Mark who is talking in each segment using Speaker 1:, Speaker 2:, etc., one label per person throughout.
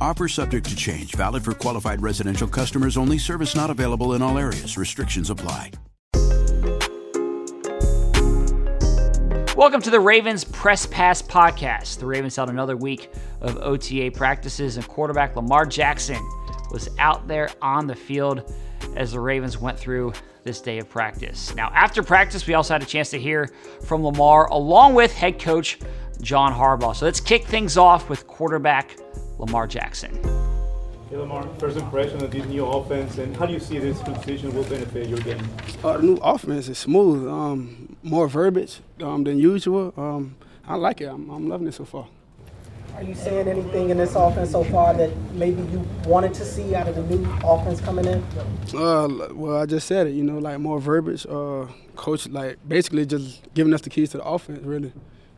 Speaker 1: Offer subject to change, valid for qualified residential customers only. Service not available in all areas. Restrictions apply.
Speaker 2: Welcome to the Ravens Press Pass Podcast. The Ravens held another week of OTA practices, and quarterback Lamar Jackson was out there on the field as the Ravens went through this day of practice. Now, after practice, we also had a chance to hear from Lamar along with head coach John Harbaugh. So let's kick things off with quarterback Lamar Jackson.
Speaker 3: Hey Lamar, first impression of this new offense, and how do you see this transition will benefit your game?
Speaker 4: Uh, new offense is smooth, um, more verbiage um, than usual. Um, I like it. I'm, I'm loving it so far.
Speaker 5: Are you seeing anything in this offense so far that maybe you wanted to see out of the new offense coming in?
Speaker 4: Uh, well, I just said it. You know, like more verbiage. Uh, coach, like basically just giving us the keys to the offense, really.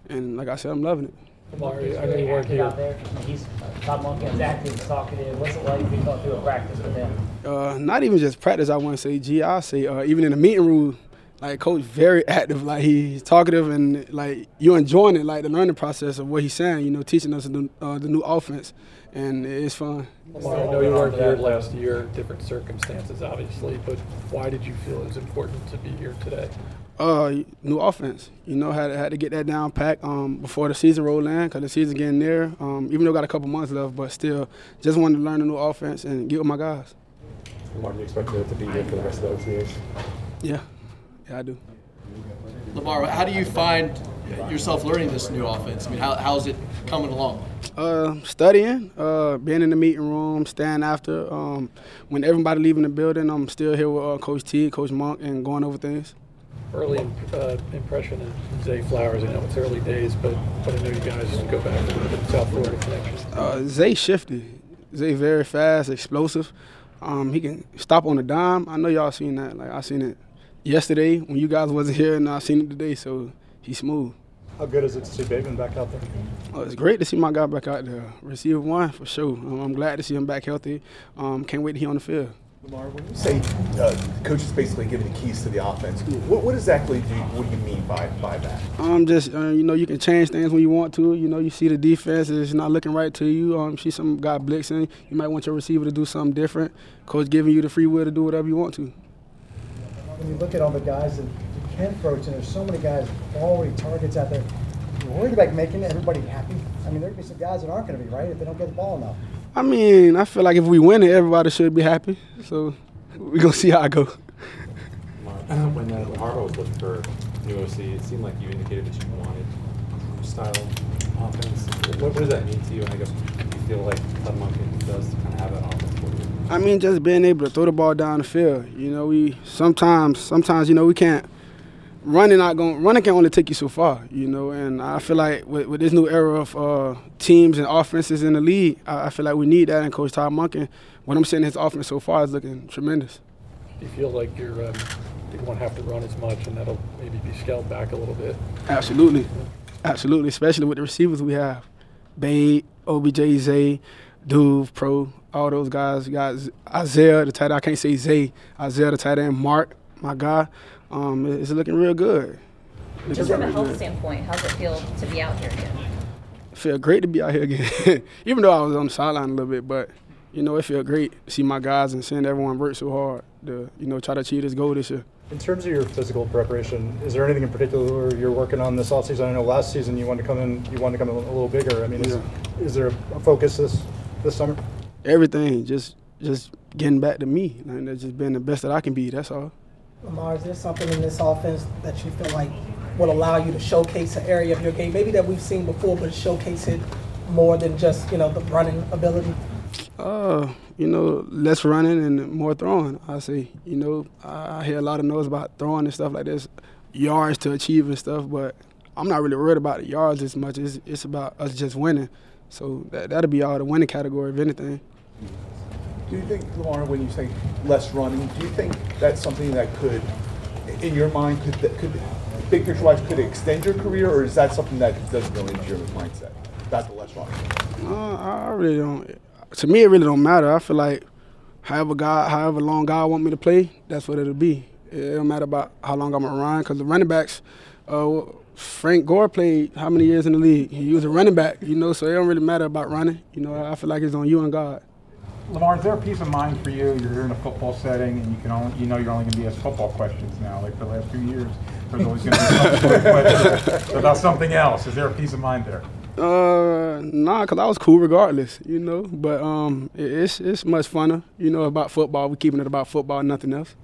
Speaker 4: And like I said, I'm loving it.
Speaker 6: Lamar, I know you weren't here.
Speaker 7: Out there. He's Todd Monken's active, talkative. What's it like being going through a practice with him?
Speaker 4: Uh, not even just practice. I want to say, gee, I say uh, even in the meeting room, like coach very active. Like he's talkative and like you're enjoying it, like the learning process of what he's saying. You know, teaching us the, uh, the new offense, and it's fun.
Speaker 6: Lamar, I know you weren't here last year, different circumstances, obviously, but why did you feel it was important to be here today?
Speaker 4: Uh, new offense. You know, had had to get that down pack um, before the season rolled in because the season getting there. Um, even though I got a couple months left, but still, just wanted to learn a new offense and get with my guys.
Speaker 3: Lamar, do you expect to be here for the rest of the OTAs?
Speaker 4: Yeah, yeah, I do.
Speaker 8: Lamar, how do you find yourself learning this new offense? I mean, how, how's it coming along?
Speaker 4: Uh, studying, uh, being in the meeting room, staying after. Um, when everybody leaving the building, I'm still here with uh, Coach T, Coach Monk, and going over things.
Speaker 6: Early uh, impression of Zay Flowers. I know it's early days, but, but I know you guys go back to the South Florida connection.
Speaker 4: Uh, Zay shifty. Zay very fast, explosive. Um, he can stop on a dime. I know y'all seen that. Like I seen it yesterday when you guys wasn't here, and I seen it today. So he's smooth.
Speaker 3: How good is it to see Bateman back out there?
Speaker 4: Oh, it's great to see my guy back out there. Receiver one for sure. Um, I'm glad to see him back healthy. Um, can't wait to hear on the field.
Speaker 9: Lamar, when you say uh, coach is basically giving the keys to the offense, what, what exactly do you, what do you mean by, by that?
Speaker 4: Um, just uh, you know, you can change things when you want to. You know, you see the defense is not looking right to you. Um, see some guy blitzing, you might want your receiver to do something different. Coach giving you the free will to do whatever you want to.
Speaker 5: When you look at all the guys that you can approach, and there's so many guys already targets out there. You're worried about making everybody happy. I mean, there'd be some guys that aren't going to be right if they don't get the ball enough.
Speaker 4: I mean, I feel like if we win it, everybody should be happy. So we're gonna see how I go.
Speaker 3: when uh, Harbaugh was looking for new OC, it seemed like you indicated that you wanted style offense. What, what does that mean to you? And I guess you feel like Todd Monken does kind of have that offense for you.
Speaker 4: I mean, just being able to throw the ball down the field. You know, we sometimes, sometimes, you know, we can't. Running not going. Running can only take you so far, you know. And I feel like with, with this new era of uh, teams and offenses in the league, I, I, feel like we need that. And Coach Todd Monken, what I'm seeing his offense so far is looking tremendous.
Speaker 6: Do you feel like you're um, you won't have to run as much, and that'll maybe be scaled back a little bit?
Speaker 4: Absolutely, absolutely. Especially with the receivers we have, Bade, OBJ, Zay, Duve, Pro, all those guys. You got Isaiah, the tight end. I can't say Zay. Isaiah, the tight end. Mark, my guy. Um, it's looking real good. It's
Speaker 10: Just from a health good. standpoint, how's it feel to be out here again?
Speaker 4: It feel great to be out here again. Even though I was on the sideline a little bit, but you know, it feel great to see my guys and seeing everyone work so hard to, you know, try to achieve this goal this year.
Speaker 3: In terms of your physical preparation, is there anything in particular you're working on this offseason? I know last season you wanted to come in, you wanted to come in a little bigger. I mean, is, yeah. is there a focus this this summer?
Speaker 4: Everything, just just getting back to me, and just being the best that I can be. That's all.
Speaker 11: Lamar, is there something in this offense that you feel like will allow you to showcase an area of your game, maybe that we've seen before, but showcase it more than just you know the running ability?
Speaker 4: Uh, you know, less running and more throwing. I say, you know, I hear a lot of noise about throwing and stuff like this, yards to achieve and stuff, but I'm not really worried about the yards as much. It's, it's about us just winning. So that, that'll be all the winning category, of anything.
Speaker 9: Do you think, Lamar, when you say less running, do you think that's something that could, in your mind, could could big picture wise, could extend your career, or is that something that doesn't go into your mindset about the less running?
Speaker 4: Uh, I really don't. To me, it really don't matter. I feel like however God, however long God want me to play, that's what it'll be. It don't matter about how long I'm gonna run, because the running backs. Uh, Frank Gore played how many years in the league? He was a running back, you know, so it don't really matter about running. You know, I feel like it's on you and God.
Speaker 12: Lamar, is there a peace of mind for you? You're here in a football setting, and you can only, you know, you're only going to be asked football questions now. Like for the last few years, there's always going to be some sort of question about something else. Is there a peace of mind there?
Speaker 4: Uh, nah, cause I was cool regardless, you know. But um, it, it's it's much funner, you know, about football. We're keeping it about football, nothing else.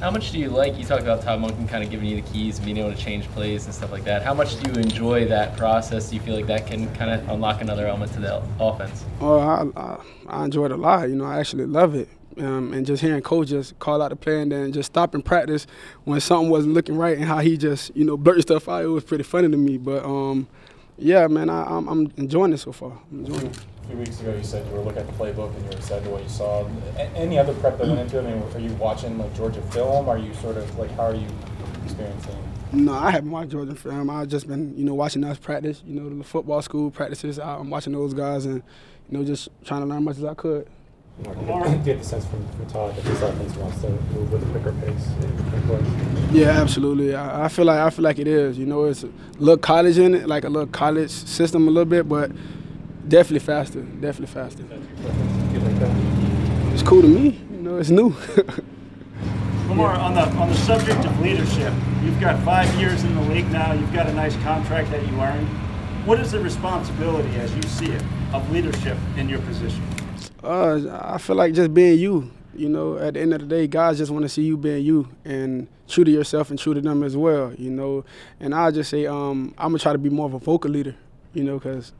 Speaker 13: How much do you like? You talked about Todd Monken kind of giving you the keys and being able to change plays and stuff like that. How much do you enjoy that process? Do you feel like that can kind of unlock another element to the offense?
Speaker 4: Oh, I, I, I enjoy it a lot. You know, I actually love it. Um, and just hearing coaches call out the play and then just stop in practice when something wasn't looking right and how he just, you know, blurted stuff out, it was pretty funny to me. But um, yeah, man, I, I'm, I'm enjoying it so far. I'm enjoying it
Speaker 3: few weeks ago you said you were looking at the playbook and you were excited to what you saw. any other prep that went into it? I mean, are you watching like Georgia film? Are you sort of like how are you experiencing?
Speaker 4: No, I haven't watched Georgia film. I've just been, you know, watching us practice. You know, the football school practices. I'm watching those guys and, you know, just trying to learn as much as I could.
Speaker 3: Do you get the sense from, from Todd that this offense wants to move with a quicker pace?
Speaker 4: Yeah, absolutely. I, I, feel like I feel like it is. You know, it's a little college in it, like a little college system a little bit, but Definitely faster. Definitely faster. It's cool to me. You know, it's new.
Speaker 14: Lamar, on the on the subject of leadership, you've got five years in the league now. You've got a nice contract that you earned. What is the responsibility, as you see it, of leadership in your position?
Speaker 4: Uh, I feel like just being you. You know, at the end of the day, guys just want to see you being you and true to yourself and true to them as well. You know, and I just say um, I'm gonna try to be more of a vocal leader. You know, because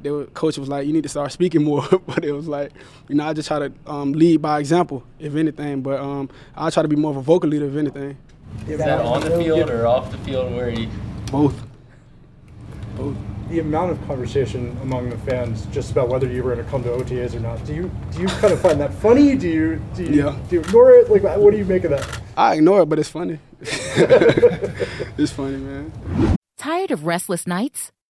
Speaker 4: they were, coach was like, you need to start speaking more. but it was like, you know, I just try to um, lead by example, if anything. But um, I try to be more of a vocal leader, if anything.
Speaker 13: Is that on the field or off the field? Where you?
Speaker 4: Both. Both.
Speaker 15: The amount of conversation among the fans just about whether you were going to come to OTAs or not. Do you do you kind of find that funny? Do you do you, yeah. do you ignore it? Like, what do you make of that?
Speaker 4: I ignore it, but it's funny. it's funny, man.
Speaker 16: Tired of restless nights?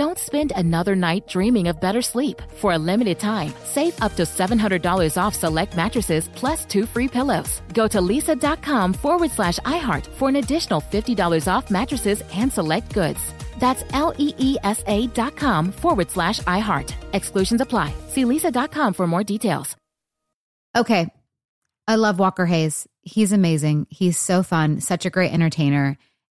Speaker 16: Don't spend another night dreaming of better sleep. For a limited time, save up to $700 off select mattresses plus two free pillows. Go to leesa.com forward slash iHeart for an additional $50 off mattresses and select goods. That's L E E S A dot com forward slash iHeart. Exclusions apply. See leesa.com for more details.
Speaker 17: Okay. I love Walker Hayes. He's amazing. He's so fun, such a great entertainer.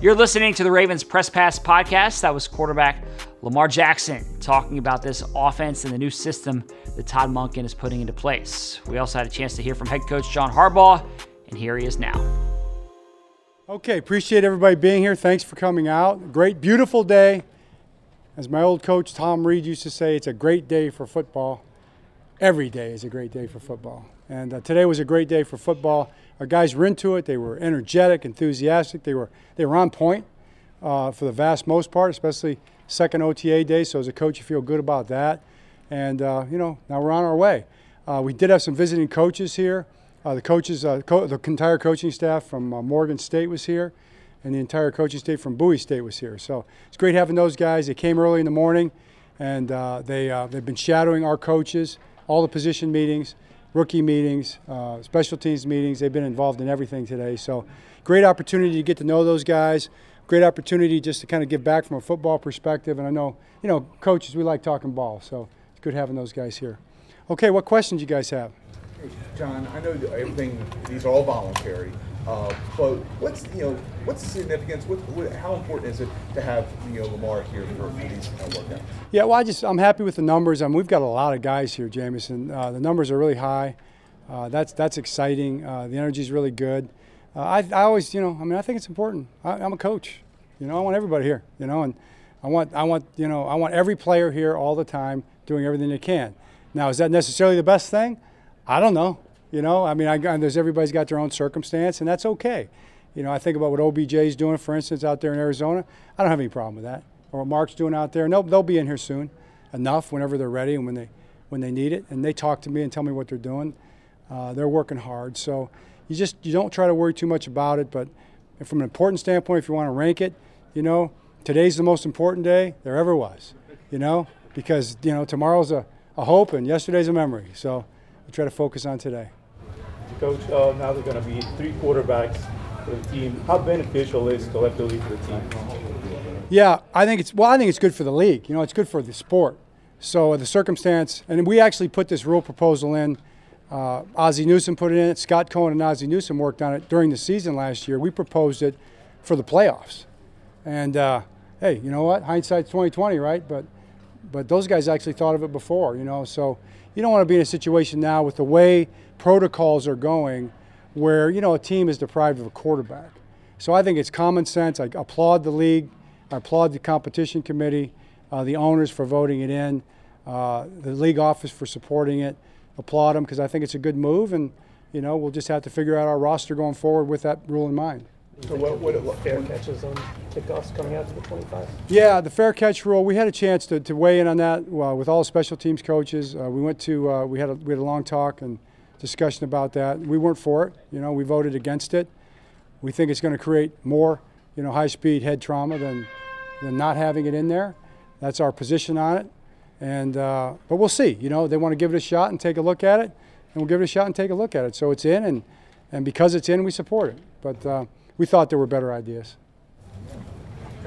Speaker 2: You're listening to the Ravens Press Pass podcast. That was quarterback Lamar Jackson talking about this offense and the new system that Todd Monken is putting into place. We also had a chance to hear from head coach John Harbaugh, and here he is now.
Speaker 18: Okay, appreciate everybody being here. Thanks for coming out. Great, beautiful day. As my old coach Tom Reed used to say, it's a great day for football. Every day is a great day for football. And uh, today was a great day for football. Our guys were into it. They were energetic, enthusiastic. They were they were on point uh, for the vast most part, especially second OTA day. So as a coach, you feel good about that. And uh, you know now we're on our way. Uh, we did have some visiting coaches here. Uh, the coaches, uh, co- the entire coaching staff from Morgan State was here, and the entire coaching staff from Bowie State was here. So it's great having those guys. They came early in the morning, and they they've been shadowing our coaches, all the position meetings rookie meetings, uh, special teams meetings. They've been involved in everything today. So, great opportunity to get to know those guys. Great opportunity just to kind of give back from a football perspective. And I know, you know, coaches, we like talking ball. So, it's good having those guys here. Okay, what questions you guys have?
Speaker 9: Hey, John, I know everything, these are all voluntary. Uh, but what's you know what's the significance? What, what, how important is it to have you know Lamar here for, these uh, workouts?
Speaker 18: Yeah, well, I just I'm happy with the numbers. I mean, we've got a lot of guys here, Jamison. Uh, the numbers are really high. Uh, that's that's exciting. Uh, the energy is really good. Uh, I, I always you know I mean I think it's important. I, I'm a coach. You know I want everybody here. You know and I want I want you know I want every player here all the time doing everything they can. Now is that necessarily the best thing? I don't know. You know, I mean, I, there's everybody's got their own circumstance, and that's okay. You know, I think about what OBJ is doing, for instance, out there in Arizona. I don't have any problem with that. Or what Mark's doing out there, they'll, they'll be in here soon, enough whenever they're ready and when they when they need it. And they talk to me and tell me what they're doing. Uh, they're working hard, so you just you don't try to worry too much about it. But from an important standpoint, if you want to rank it, you know, today's the most important day there ever was. You know, because you know tomorrow's a, a hope and yesterday's a memory. So we try to focus on today.
Speaker 19: Coach, uh, now there's going to be three quarterbacks for the team. How beneficial is collectively for the team?
Speaker 18: Yeah, I think it's well. I think it's good for the league. You know, it's good for the sport. So the circumstance, and we actually put this rule proposal in. Uh, Ozzie Newsome put it in. Scott Cohen and Ozzie Newsome worked on it during the season last year. We proposed it for the playoffs, and uh, hey, you know what? Hindsight's 2020, right? But but those guys actually thought of it before. You know, so you don't want to be in a situation now with the way protocols are going where, you know, a team is deprived of a quarterback. So I think it's common sense. I applaud the league. I applaud the competition committee, uh, the owners for voting it in, uh, the league office for supporting it. Applaud them because I think it's a good move, and you know we'll just have to figure out our roster going forward with that rule in mind.
Speaker 19: So what, what, fair catches on kickoffs coming out to the 25?
Speaker 18: Yeah, the fair catch rule. We had a chance to, to weigh in on that uh, with all special teams coaches. Uh, we went to uh, we had a, we had a long talk and discussion about that. We weren't for it. You know, we voted against it. We think it's going to create more, you know, high-speed head trauma than than not having it in there. That's our position on it. And uh, but we'll see. You know, they want to give it a shot and take a look at it, and we'll give it a shot and take a look at it. So it's in, and and because it's in, we support it. But uh, we thought there were better ideas.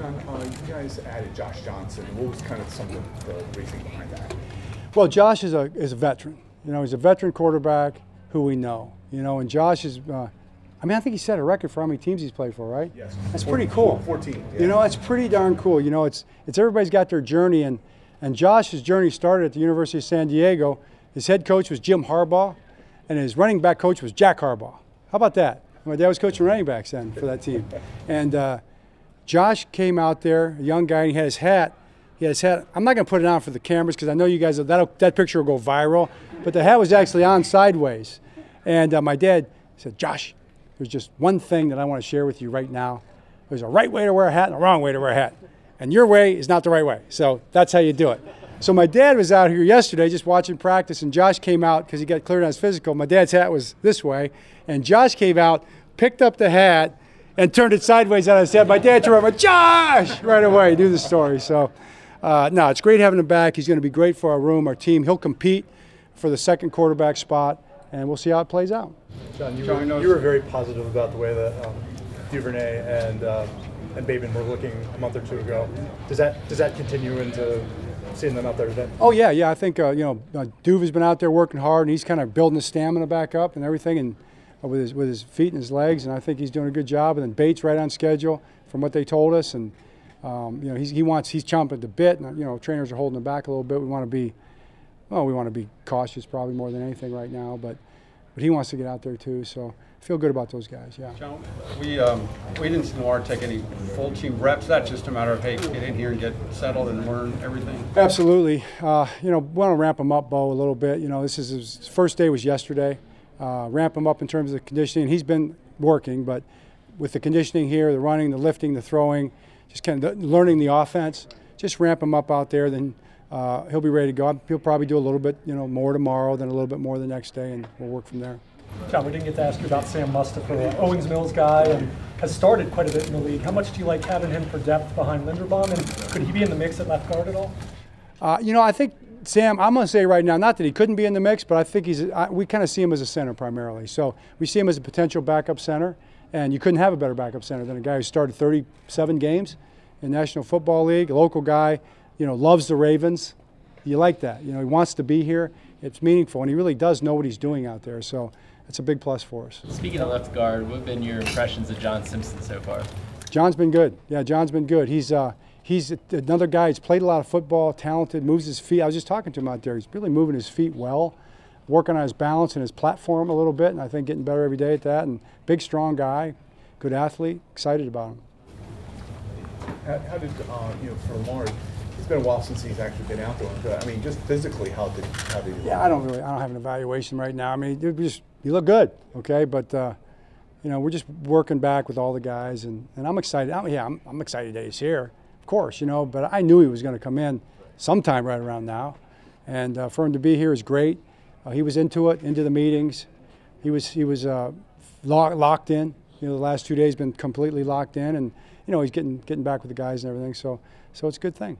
Speaker 9: Uh, you guys added Josh Johnson. What was kind of some of the reasoning behind that?
Speaker 18: Well, Josh is a is a veteran. You know, he's a veteran quarterback who we know. You know, and Josh is. Uh, I mean, I think he set a record for how many teams he's played for, right?
Speaker 9: Yes.
Speaker 18: That's pretty cool.
Speaker 9: 14. Yeah.
Speaker 18: You know, that's pretty darn cool. You know, it's it's everybody's got their journey, and and Josh's journey started at the University of San Diego. His head coach was Jim Harbaugh, and his running back coach was Jack Harbaugh. How about that? My dad was coaching running backs then for that team. And uh, Josh came out there, a young guy, and he had his hat. He had his hat. I'm not going to put it on for the cameras because I know you guys, that that picture will go viral. But the hat was actually on sideways. And uh, my dad said, Josh, there's just one thing that I want to share with you right now. There's a right way to wear a hat and a wrong way to wear a hat. And your way is not the right way. So that's how you do it. So my dad was out here yesterday just watching practice, and Josh came out because he got cleared on his physical. My dad's hat was this way, and Josh came out, picked up the hat, and turned it sideways on his head. My dad turned around, Josh, right away, knew the story. So, uh, no, it's great having him back. He's going to be great for our room, our team. He'll compete for the second quarterback spot, and we'll see how it plays out.
Speaker 15: John, you, were, you were very positive about the way that um, Duvernay and uh, and Bateman were looking a month or two ago. Does that does that continue into seeing them out there today?
Speaker 18: Oh yeah, yeah. I think uh, you know uh, Duve has been out there working hard, and he's kind of building his stamina back up and everything, and uh, with his with his feet and his legs, and I think he's doing a good job. And then Bates right on schedule. from what they told us, and um, you know he wants he's chomping at the bit. And, you know trainers are holding him back a little bit. We want to be well, we want to be cautious probably more than anything right now, but but he wants to get out there too. So feel good about those guys. Yeah.
Speaker 20: John, we um, we didn't see Lamar take any full team reps. That's just a matter of hey, get in here and get settled and learn everything.
Speaker 18: Absolutely. Uh, you know, want to ramp him up, Bo, a little bit. You know, this is his first day was yesterday. Uh, ramp him up in terms of conditioning. He's been working, but with the conditioning here, the running, the lifting, the throwing, just kind of learning the offense. Just ramp him up out there. Then uh, he'll be ready to go. He'll probably do a little bit, you know, more tomorrow, then a little bit more the next day, and we'll work from there.
Speaker 21: John, we didn't get to ask you about Sam Mustipher, Owings Mills guy, and has started quite a bit in the league. How much do you like having him for depth behind Linderbaum, and could he be in the mix at left guard at all?
Speaker 18: Uh, you know, I think Sam. I'm going to say right now, not that he couldn't be in the mix, but I think he's. I, we kind of see him as a center primarily. So we see him as a potential backup center, and you couldn't have a better backup center than a guy who started 37 games in National Football League, local guy. You know, loves the Ravens. You like that. You know, he wants to be here. It's meaningful, and he really does know what he's doing out there. So it's a big plus for us.
Speaker 13: Speaking of left guard, what have been your impressions of John Simpson so far?
Speaker 18: John's been good. Yeah, John's been good. He's uh, he's another guy. He's played a lot of football, talented, moves his feet. I was just talking to him out there. He's really moving his feet well, working on his balance and his platform a little bit, and I think getting better every day at that. And big, strong guy, good athlete. Excited about him.
Speaker 9: How, how did uh, you know for Lamar? It's been a while since he's actually been out there. I mean, just physically, how did how did he?
Speaker 18: Yeah, I don't really. I don't have an evaluation right now. I mean, you just you look good, okay, but. Uh, you know, we're just working back with all the guys, and, and I'm excited. I'm, yeah, I'm, I'm excited that he's here, of course, you know, but I knew he was going to come in sometime right around now. And uh, for him to be here is great. Uh, he was into it, into the meetings. He was, he was uh, lock, locked in. You know, the last two days been completely locked in, and, you know, he's getting, getting back with the guys and everything, so, so it's a good thing.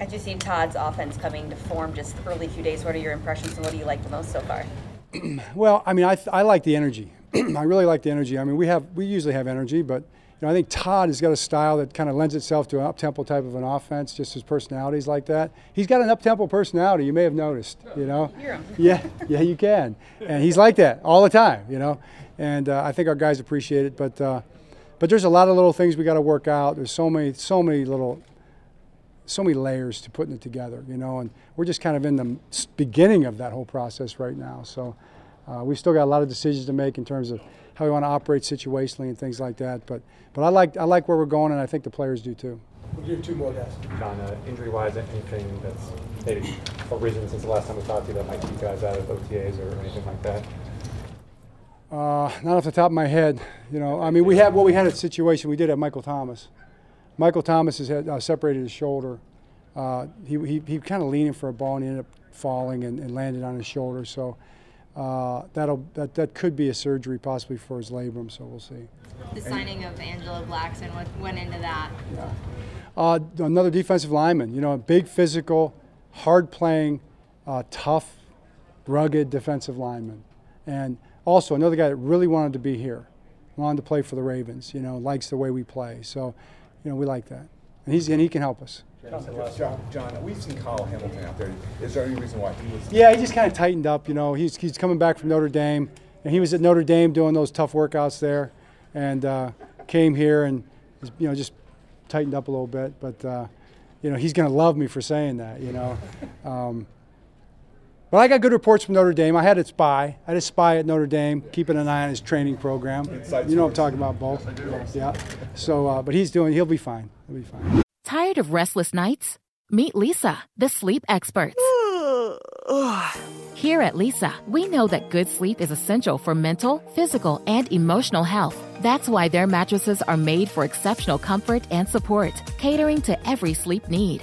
Speaker 10: As you see Todd's offense coming to form just the early few days, what are your impressions and what do you like the most so far?
Speaker 18: well, I mean, I, I like the energy. I really like the energy. I mean, we have we usually have energy, but you know, I think Todd has got a style that kind of lends itself to an up-tempo type of an offense. Just his personality is like that. He's got an up-tempo personality. You may have noticed. You know. yeah, yeah, you can. And he's like that all the time. You know, and uh, I think our guys appreciate it. But uh, but there's a lot of little things we got to work out. There's so many so many little so many layers to putting it together. You know, and we're just kind of in the beginning of that whole process right now. So. Uh, we've still got a lot of decisions to make in terms of how we want to operate situationally and things like that. But but I like I like where we're going, and I think the players do too.
Speaker 21: We'll give two more guys.
Speaker 3: John, uh, injury-wise, anything that's maybe arisen since the last time we talked to you that might keep guys out of OTAs or anything like that?
Speaker 18: Uh, not off the top of my head. You know, I mean, we had well, we had a situation. We did have Michael Thomas. Michael Thomas has had, uh, separated his shoulder. Uh, he he, he kind of leaning for a ball and he ended up falling and, and landed on his shoulder. So uh, that'll that, that could be a surgery possibly for his labrum. So we'll see.
Speaker 22: The signing of Angelo Blackson went into that.
Speaker 18: Yeah. Uh, another defensive lineman. You know, a big physical, hard playing, uh, tough, rugged defensive lineman, and also another guy that really wanted to be here, wanted to play for the Ravens. You know, likes the way we play. So, you know, we like that, and he's and he can help us.
Speaker 9: John, John, we've seen Kyle Hamilton out there. Is there any reason why he was?
Speaker 18: Yeah, he just kind of tightened up. You know, he's he's coming back from Notre Dame, and he was at Notre Dame doing those tough workouts there, and uh, came here and you know just tightened up a little bit. But uh, you know, he's going to love me for saying that. You know. Um, but I got good reports from Notre Dame. I had a spy. I had a spy at Notre Dame, keeping an eye on his training program. You know what I'm talking about, Bo. Yeah. So, uh, but he's doing. He'll be fine. He'll be fine.
Speaker 16: Tired of restless nights? Meet Leesa, the sleep experts. Here at Leesa, we know that good sleep is essential for mental, physical, and emotional health. That's why their mattresses are made for exceptional comfort and support, catering to every sleep need.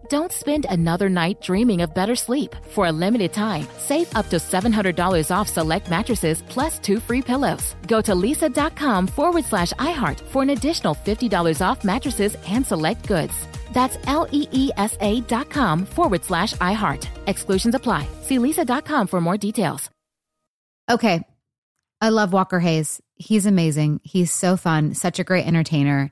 Speaker 16: Don't spend another night dreaming of better sleep. For a limited time, save up to $700 off select mattresses plus two free pillows. Go to leesa.com forward slash iHeart for an additional $50 off mattresses and select goods. That's L E E S A dot com forward slash iHeart. Exclusions apply. See leesa.com for more details.
Speaker 17: Okay. I love Walker Hayes. He's amazing. He's so fun, such a great entertainer.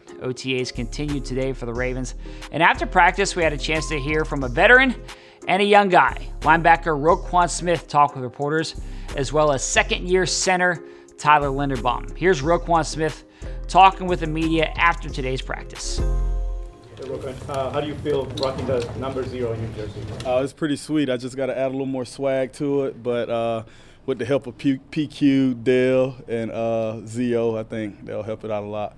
Speaker 2: OTAs continued today for the Ravens, and after practice, we had a chance to hear from a veteran and a young guy. Linebacker Roquan Smith talked with reporters, as well as second year center Tyler Linderbaum. Here's Roquan Smith talking with the media after today's practice.
Speaker 19: Uh, how do you feel rocking the number zero in your jersey?
Speaker 23: Uh, it's pretty sweet. I just got to add a little more swag to it, but uh, with the help of P- PQ, Dale, and uh, Zio, I think they'll help it out a lot.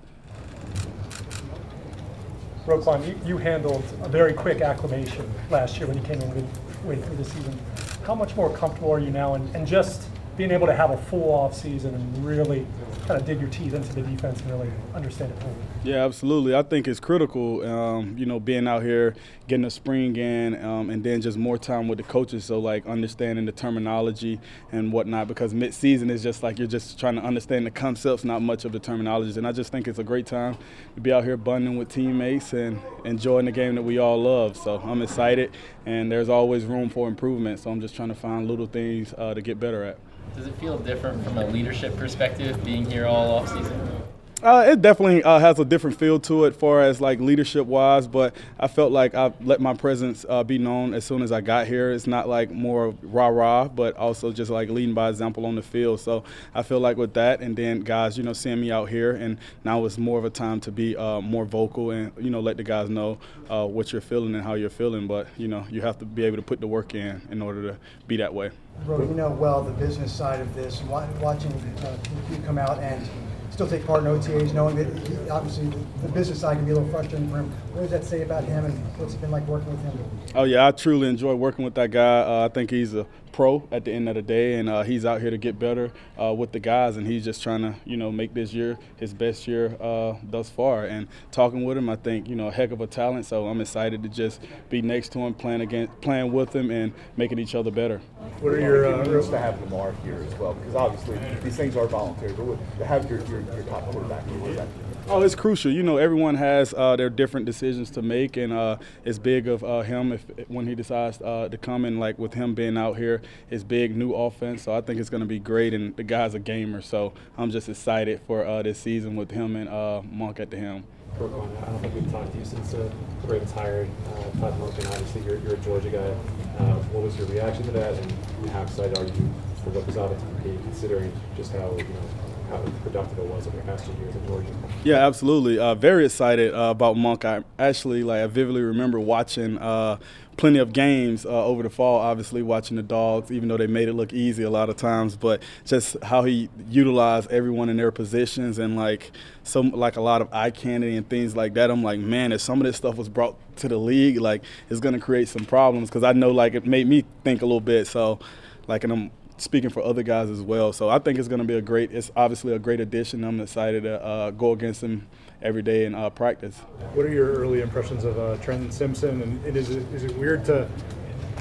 Speaker 21: Roquan, you, you handled a very quick acclimation last year when you came in midway through the season. How much more comfortable are you now and, and just being able to have a full off season and really kind of dig your teeth into the defense and really understand it fully.
Speaker 23: Yeah, absolutely. I think it's critical, um, you know, being out here, getting a spring in, um, and then just more time with the coaches. So, like, understanding the terminology and whatnot, because mid-season is just like you're just trying to understand the concepts, not much of the terminologies. And I just think it's a great time to be out here bonding with teammates and enjoying the game that we all love. So I'm excited, and there's always room for improvement. So I'm just trying to find little things uh, to get better at.
Speaker 13: Does it feel different from a leadership perspective being here all off season?
Speaker 23: Uh, it definitely uh, has a different feel to it, far as like leadership wise. But I felt like I let my presence uh, be known as soon as I got here. It's not like more rah rah, but also just like leading by example on the field. So I feel like with that, and then guys, you know, seeing me out here, and now it's more of a time to be uh, more vocal and you know let the guys know uh, what you're feeling and how you're feeling. But you know, you have to be able to put the work in in order to be that way.
Speaker 5: Bro, you know well the business side of this, watching uh, you come out and still take part in OTAs, knowing that he, obviously the business side can be a little frustrating for him. What does that say about him, and what's it been like working with him?
Speaker 23: Oh yeah, I truly enjoy working with that guy. Uh, I think he's a pro at the end of the day, and uh, he's out here to get better uh, with the guys, and he's just trying to, you know, make this year his best year uh, thus far. And talking with him, I think, you know, a heck of a talent. So I'm excited to just be next to him, playing against, playing with him, and making each other better.
Speaker 9: What are your uh, to have Lamar here as well? Because obviously these things are voluntary, but to have your, your, your top quarterback here, what does that mean?
Speaker 23: Oh, it's crucial. You know, everyone has uh, their different decisions to make, and uh, it's big of uh, him if when he decides uh, to come in. Like with him being out here, it's big new offense. So I think it's going to be great, and the guy's a gamer. So I'm just excited for uh, this season with him and uh, Monk at the helm.
Speaker 3: I don't think we've talked to you since the Ravens hired uh, Todd Monken. Obviously, you're, you're a Georgia guy. what was your reaction to that, and how excited are you for what offense could be, considering just how you know how productive it was over the past two years at Georgia.
Speaker 23: Yeah, absolutely. Uh, very excited uh, about Monk. I actually, like, I vividly remember watching uh, plenty of games uh, over the fall. Obviously, watching the Dogs, even though they made it look easy a lot of times, but just how he utilized everyone in their positions and like some like a lot of eye candy and things like that. I'm like, man, if some of this stuff was brought to the league, like, it's going to create some problems because I know like it made me think a little bit. So, like, and I'm speaking for other guys as well. So I think it's going to be a great. It's obviously a great addition. I'm excited to uh, go against him every day in uh, practice.
Speaker 15: What are your early impressions of uh, Trenton Simpson? And is it, is it weird to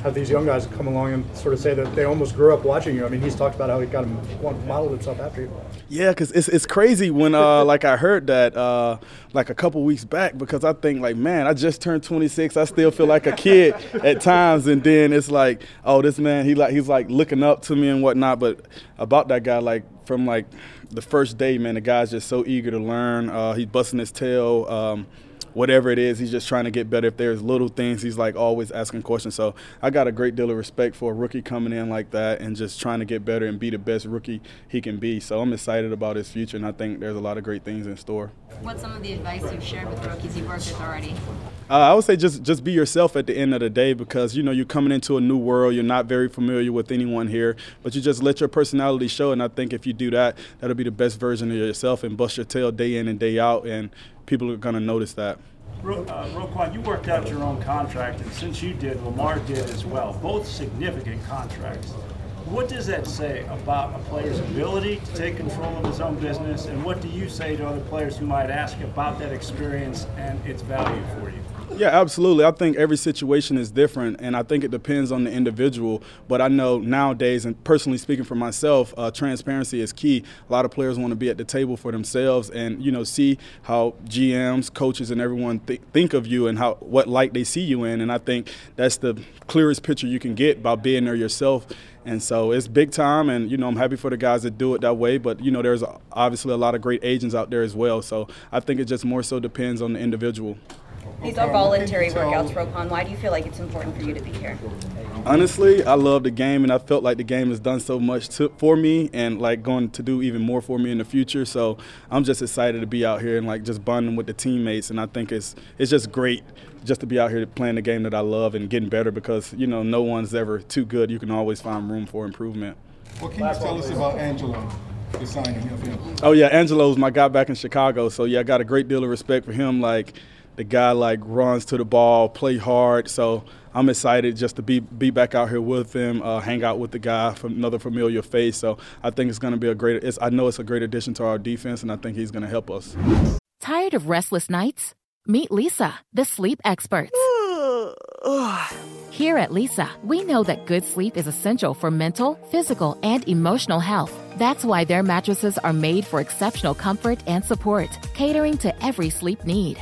Speaker 15: have these young guys come along and sort of say that they almost grew up watching you. I mean, he's talked about how he kind of modeled himself after you.
Speaker 23: Yeah, because it's, it's crazy when uh, like I heard that uh, like a couple weeks back because I think like man I just turned 26 I still feel like a kid at times and then it's like oh this man he like he's like looking up to me and whatnot but about that guy like from like the first day man the guy's just so eager to learn uh, he's busting his tail. Um, whatever it is, he's just trying to get better. If there's little things, he's like always asking questions. So I got a great deal of respect for a rookie coming in like that and just trying to get better and be the best rookie he can be. So I'm excited about his future, and I think there's a lot of great things in store.
Speaker 22: What's some of the advice you've shared with rookies you've worked with already?
Speaker 23: Uh, I would say just just be yourself at the end of the day because you know you're coming into a new world. You're not very familiar with anyone here, but you just let your personality show. And I think if you do that, that'll be the best version of yourself and bust your tail day in and day out. And people are going to notice that.
Speaker 14: Uh, Roquan, you worked out your own contract, and since you did, Lamar did as well. Both significant contracts. What does that say about a player's ability to take control of his own business, and what do you say to other players who might ask about that experience and its value for you?
Speaker 23: Yeah, absolutely. I think every situation is different, and I think it depends on the individual. But I know nowadays, and personally speaking for myself, uh, transparency is key. A lot of players want to be at the table for themselves, and you know, see how GMs, coaches, and everyone th- think of you and how what light they see you in. And I think that's the clearest picture you can get by being there yourself. And so it's big time, and you know I'm happy for the guys that do it that way. But you know there's obviously a lot of great agents out there as well. So I think it just more so depends on the individual.
Speaker 10: These are voluntary workouts, Roquan. Why do you feel like it's important for you to be here?
Speaker 23: Honestly, I love the game, and I felt like the game has done so much to, for me, and like going to do even more for me in the future. So I'm just excited to be out here and like just bonding with the teammates, and I think it's it's just great just to be out here playing the game that I love and getting better because you know no one's ever too good. You can always find room for improvement.
Speaker 24: What can you tell us about Angelo? The signing of him.
Speaker 23: Oh yeah, Angelo's my guy back in Chicago. So yeah, I got a great deal of respect for him. Like the guy like runs to the ball, play hard. So I'm excited just to be be back out here with him, uh, hang out with the guy from another familiar face. So I think it's going to be a great. I know it's a great addition to our defense, and I think he's going to help us.
Speaker 16: Tired of restless nights? Meet Leesa, the sleep experts. Here at Leesa, we know that good sleep is essential for mental, physical, and emotional health. That's why their mattresses are made for exceptional comfort and support, catering to every sleep need.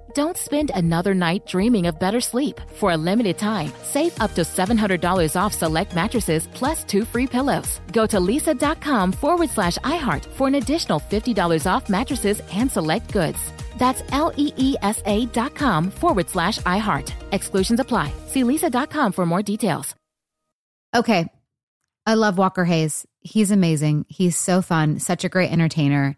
Speaker 16: Don't spend another night dreaming of better sleep. For a limited time, save up to $700 off select mattresses plus two free pillows. Go to leesa.com forward slash iHeart for an additional $50 off mattresses and select goods. That's L E E S A dot com forward slash iHeart. Exclusions apply. See leesa.com for more details.
Speaker 17: Okay. I love Walker Hayes. He's amazing. He's so fun, such a great entertainer.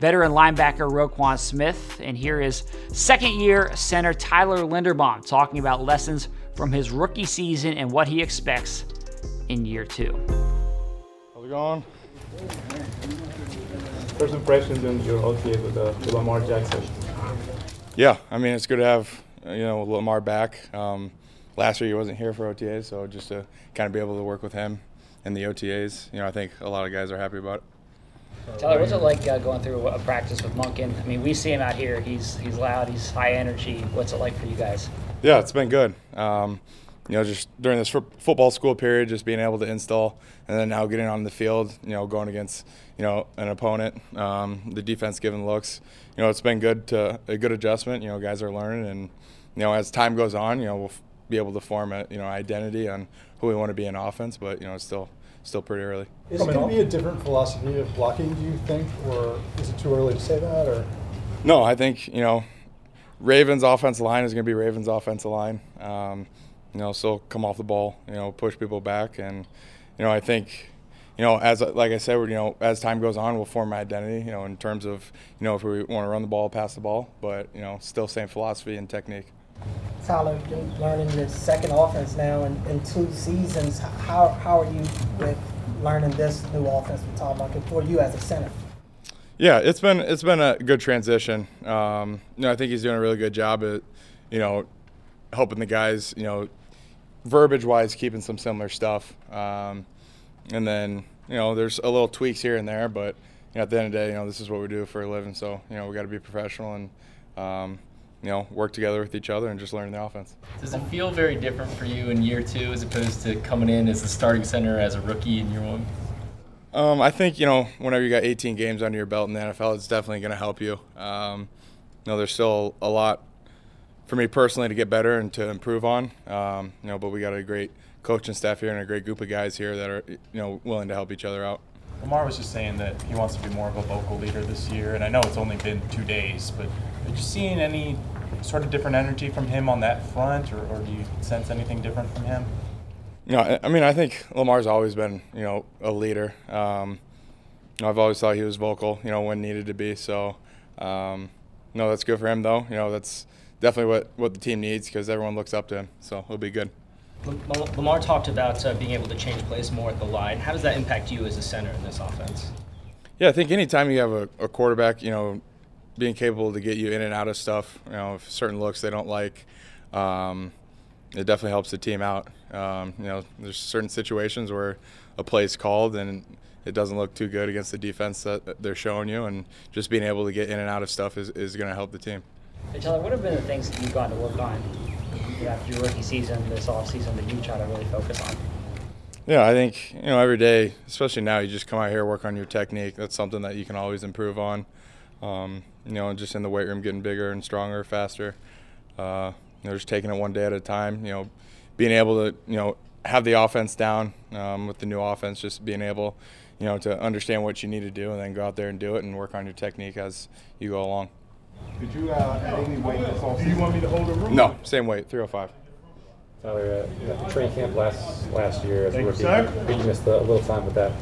Speaker 2: veteran linebacker Roquan Smith. And here is second year center Tyler Linderbaum talking about lessons from his rookie season and what he expects in year two.
Speaker 20: How's it going?
Speaker 19: First impressions on your OTA with, uh, with Lamar Jackson.
Speaker 25: Yeah, I mean it's good to have uh, you know Lamar back. Um, last year he wasn't here for OTAs, so just to kind of be able to work with him in the OTAs, you know, I think a lot of guys are happy about it.
Speaker 2: Tyler, what's it like uh, going through a practice with Monken? I mean, we see him out here. He's he's loud. He's high energy. What's it like for you guys?
Speaker 25: Yeah, it's been good. Um, you know, just during this football school period, just being able to install, and then now getting on the field, you know, going against, you know, an opponent, um, the defense giving looks, you know, it's been good to a good adjustment. You know, guys are learning, and you know, as time goes on, you know, we'll be able to form a you know identity on who we want to be in offense, but you know, it's still still pretty early.
Speaker 15: Is it going to be a different philosophy of blocking, do you think, or is it too early to say that? Or
Speaker 25: no, I think you know, Ravens' offensive line is going to be Ravens' offensive line. Um, you know, still come off the ball, you know, push people back, and you know, I think, you know, as like I said, you know, as time goes on, we'll form my identity, you know, in terms of, you know, if we want to run the ball, pass the ball, but you know, still same philosophy and technique.
Speaker 26: Tyler, learning your second offense now in, in two seasons. How, how are you with learning this new offense with Todd Monken for you as a center?
Speaker 25: Yeah, it's been it's been a good transition. Um, you know, I think he's doing a really good job at, you know, helping the guys, you know, verbiage wise, keeping some similar stuff. Um, and then, you know, there's a little tweaks here and there, but you know, at the end of the day, you know, this is what we do for a living. So, you know, we got to be professional and, um, you know, work together with each other and just learn the offense.
Speaker 13: Does it feel very different for you in year two as opposed to coming in as the starting center as a rookie in year one?
Speaker 25: Um, I think you know whenever you got 18 games under your belt in the NFL, it's definitely going to help you. Um, you know, there's still a lot for me personally to get better and to improve on. Um, you know, but we got a great coaching staff here and a great group of guys here that are you know willing to help each other out.
Speaker 27: Lamar was just saying that he wants to be more of a vocal leader this year, and I know it's only been two days, but are you seeing any sort of different energy from him on that front, or, or do you sense anything different from him?
Speaker 25: You know, I mean, I think Lamar's always been, you know, a leader. Um, you know, I've always thought he was vocal, you know, when needed to be. So, um, no, that's good for him, though. You know, that's definitely what, what the team needs because everyone looks up to him. So it'll be good.
Speaker 28: Lamar talked about uh, being able to change plays more at the line. How does that impact you as a center in this offense?
Speaker 25: Yeah, I think anytime you have a, a quarterback, you know, being capable to get you in and out of stuff, you know, if certain looks they don't like, um, it definitely helps the team out. Um, you know, there's certain situations where a play is called and it doesn't look too good against the defense that they're showing you, and just being able to get in and out of stuff is, is going to help the team.
Speaker 2: Hey, Tyler, what have been the things that you've gotten to work on after your rookie season, this off season, that you try to really focus on?
Speaker 25: Yeah, I think you know every day, especially now, you just come out here work on your technique. That's something that you can always improve on. Um, you know, just in the weight room, getting bigger and stronger, faster. Uh, you know, just taking it one day at a time. You know, being able to you know have the offense down um, with the new offense, just being able, you know, to understand what you need to do and then go out there and do it and work on your technique as you go along.
Speaker 9: Did you uh, add any weight this off? Do you want me to hold the room?
Speaker 25: No, same weight, 305.
Speaker 3: Tyler, uh, training camp last last year as
Speaker 9: Thank
Speaker 3: a rookie,
Speaker 9: you,
Speaker 3: you missed a little time with that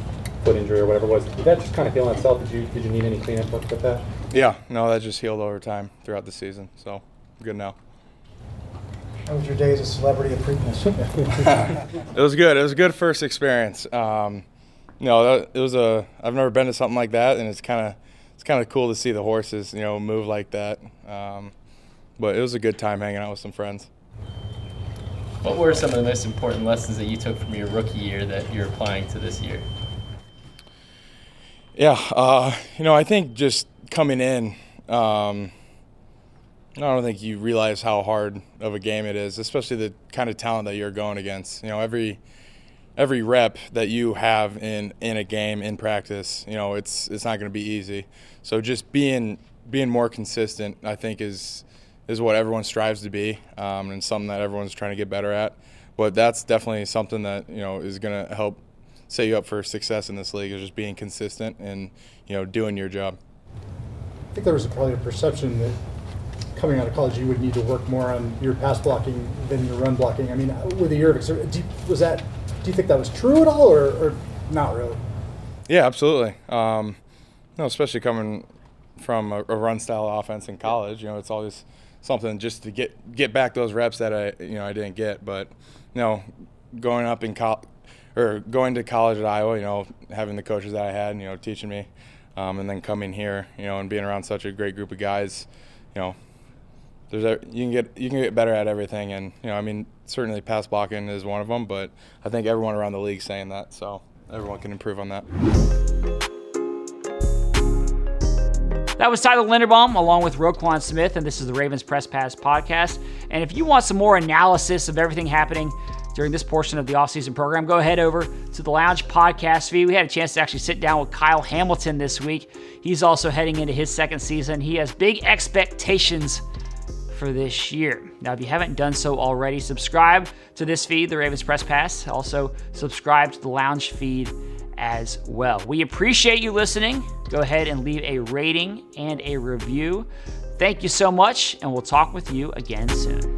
Speaker 3: foot injury or whatever it was. Did that just kind of heal on itself? Did you did you need any cleanup work with that?
Speaker 25: Yeah, no, that just healed over time throughout the season, so good now.
Speaker 5: How was your day as a celebrity at Preakness?
Speaker 25: it was good. It was a good first experience. Um, you know, it was a. I've never been to something like that, and it's kind of it's kind of cool to see the horses, you know, move like that. Um, but it was a good time hanging out with some friends.
Speaker 13: What were some of the most important lessons that you took from your rookie year that you're applying to this year?
Speaker 25: Yeah, uh, you know, I think just coming in, um, I don't think you realize how hard of a game it is, especially the kind of talent that you're going against. You know, every every rep that you have in in a game in practice, you know, it's it's not going to be easy. So just being being more consistent, I think, is is what everyone strives to be, um, and something that everyone's trying to get better at. But that's definitely something that you know is going to help set you up for success in this league. Is just being consistent and you know doing your job.
Speaker 15: I think there was probably a perception that coming out of college you would need to work more on your pass blocking than your run blocking. I mean, with a year of experience, was that? Do you think that was true at all, or, or not really?
Speaker 25: Yeah, absolutely. Um, no, especially coming from a, a run style offense in college, you know, it's always something just to get get back those reps that I you know I didn't get. But you know, going up in college or going to college at Iowa, you know, having the coaches that I had, you know, teaching me, um, and then coming here, you know, and being around such a great group of guys, you know, there's a, you can get you can get better at everything, and you know, I mean, certainly pass blocking is one of them, but I think everyone around the league saying that, so everyone can improve on that.
Speaker 2: That was Tyler Linderbaum along with Roquan Smith, and this is the Ravens Press Pass podcast. And if you want some more analysis of everything happening during this portion of the offseason program, go ahead over to the Lounge podcast feed. We had a chance to actually sit down with Kyle Hamilton this week. He's also heading into his second season. He has big expectations for this year. Now, if you haven't done so already, subscribe to this feed, the Ravens Press Pass. Also, subscribe to the Lounge feed as well. We appreciate you listening. Go ahead and leave a rating and a review. Thank you so much, and we'll talk with you again soon.